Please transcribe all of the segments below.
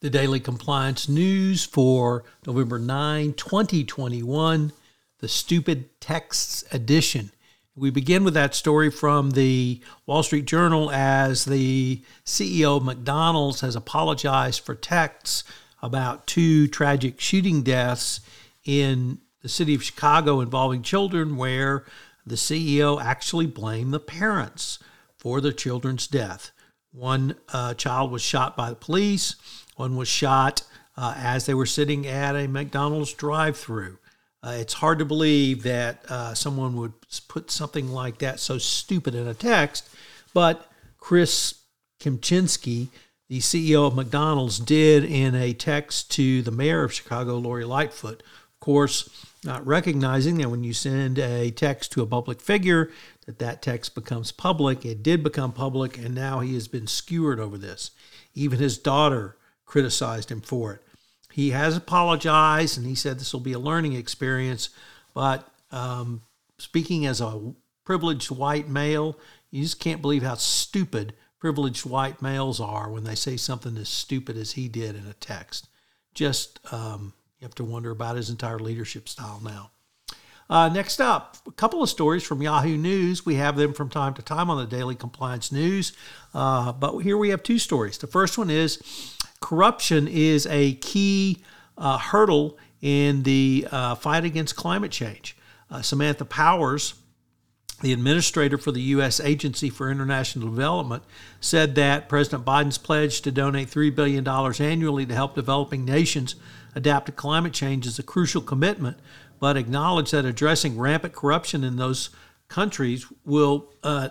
The daily compliance news for November 9, 2021, the Stupid Texts edition. We begin with that story from the Wall Street Journal as the CEO of McDonald's has apologized for texts about two tragic shooting deaths in the city of Chicago involving children, where the CEO actually blamed the parents for the children's death. One uh, child was shot by the police. One was shot uh, as they were sitting at a McDonald's drive-through. Uh, it's hard to believe that uh, someone would put something like that so stupid in a text, but Chris Kempczinski, the CEO of McDonald's, did in a text to the mayor of Chicago, Lori Lightfoot. Of course, not recognizing that when you send a text to a public figure, that that text becomes public. It did become public, and now he has been skewered over this. Even his daughter criticized him for it. He has apologized and he said this will be a learning experience. But um, speaking as a privileged white male, you just can't believe how stupid privileged white males are when they say something as stupid as he did in a text. Just um, you have to wonder about his entire leadership style now. Uh, next up, a couple of stories from Yahoo News. We have them from time to time on the Daily Compliance News, uh, but here we have two stories. The first one is corruption is a key uh, hurdle in the uh, fight against climate change. Uh, Samantha Powers, the administrator for the U.S. Agency for International Development, said that President Biden's pledge to donate $3 billion annually to help developing nations adapt to climate change is a crucial commitment, but acknowledged that addressing rampant corruption in those countries will uh,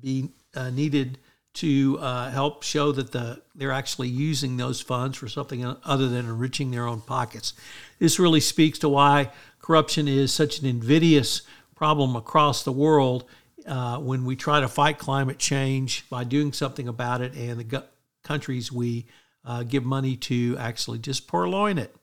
be uh, needed to uh, help show that the they're actually using those funds for something other than enriching their own pockets. This really speaks to why corruption is such an invidious problem across the world uh, when we try to fight climate change by doing something about it, and the countries we uh, give money to actually just purloin it.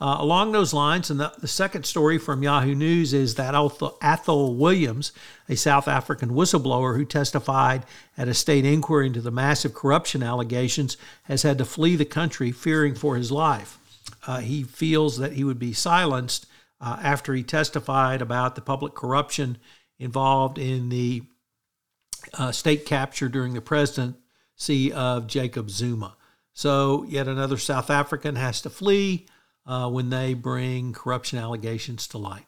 Uh, along those lines, and the, the, second story from Yahoo News is that Athol Williams, a South African whistleblower who testified at a state inquiry into the massive corruption allegations, has had to flee the country fearing for his life. Uh, he feels that he would be silenced uh, after he testified about the public corruption involved in the uh, state capture during the presidency of Jacob Zuma. So, yet another South African has to flee uh, when they bring corruption allegations to light.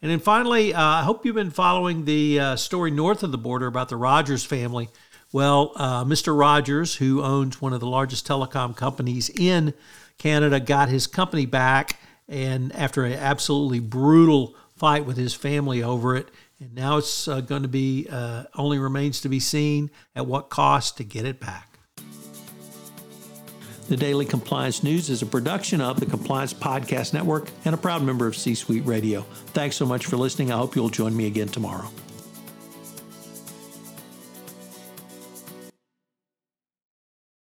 And then finally, uh, I hope you've been following the uh, story north of the border about the Rogers family. Well, uh, Mr. Rogers, who owns one of the largest telecom companies in Canada, got his company back, and after an absolutely brutal fight with his family over it, and now it's uh, going to be uh, only remains to be seen at what cost to get it back. The Daily Compliance News is a production of the Compliance Podcast Network and a proud member of C Suite Radio. Thanks so much for listening. I hope you'll join me again tomorrow.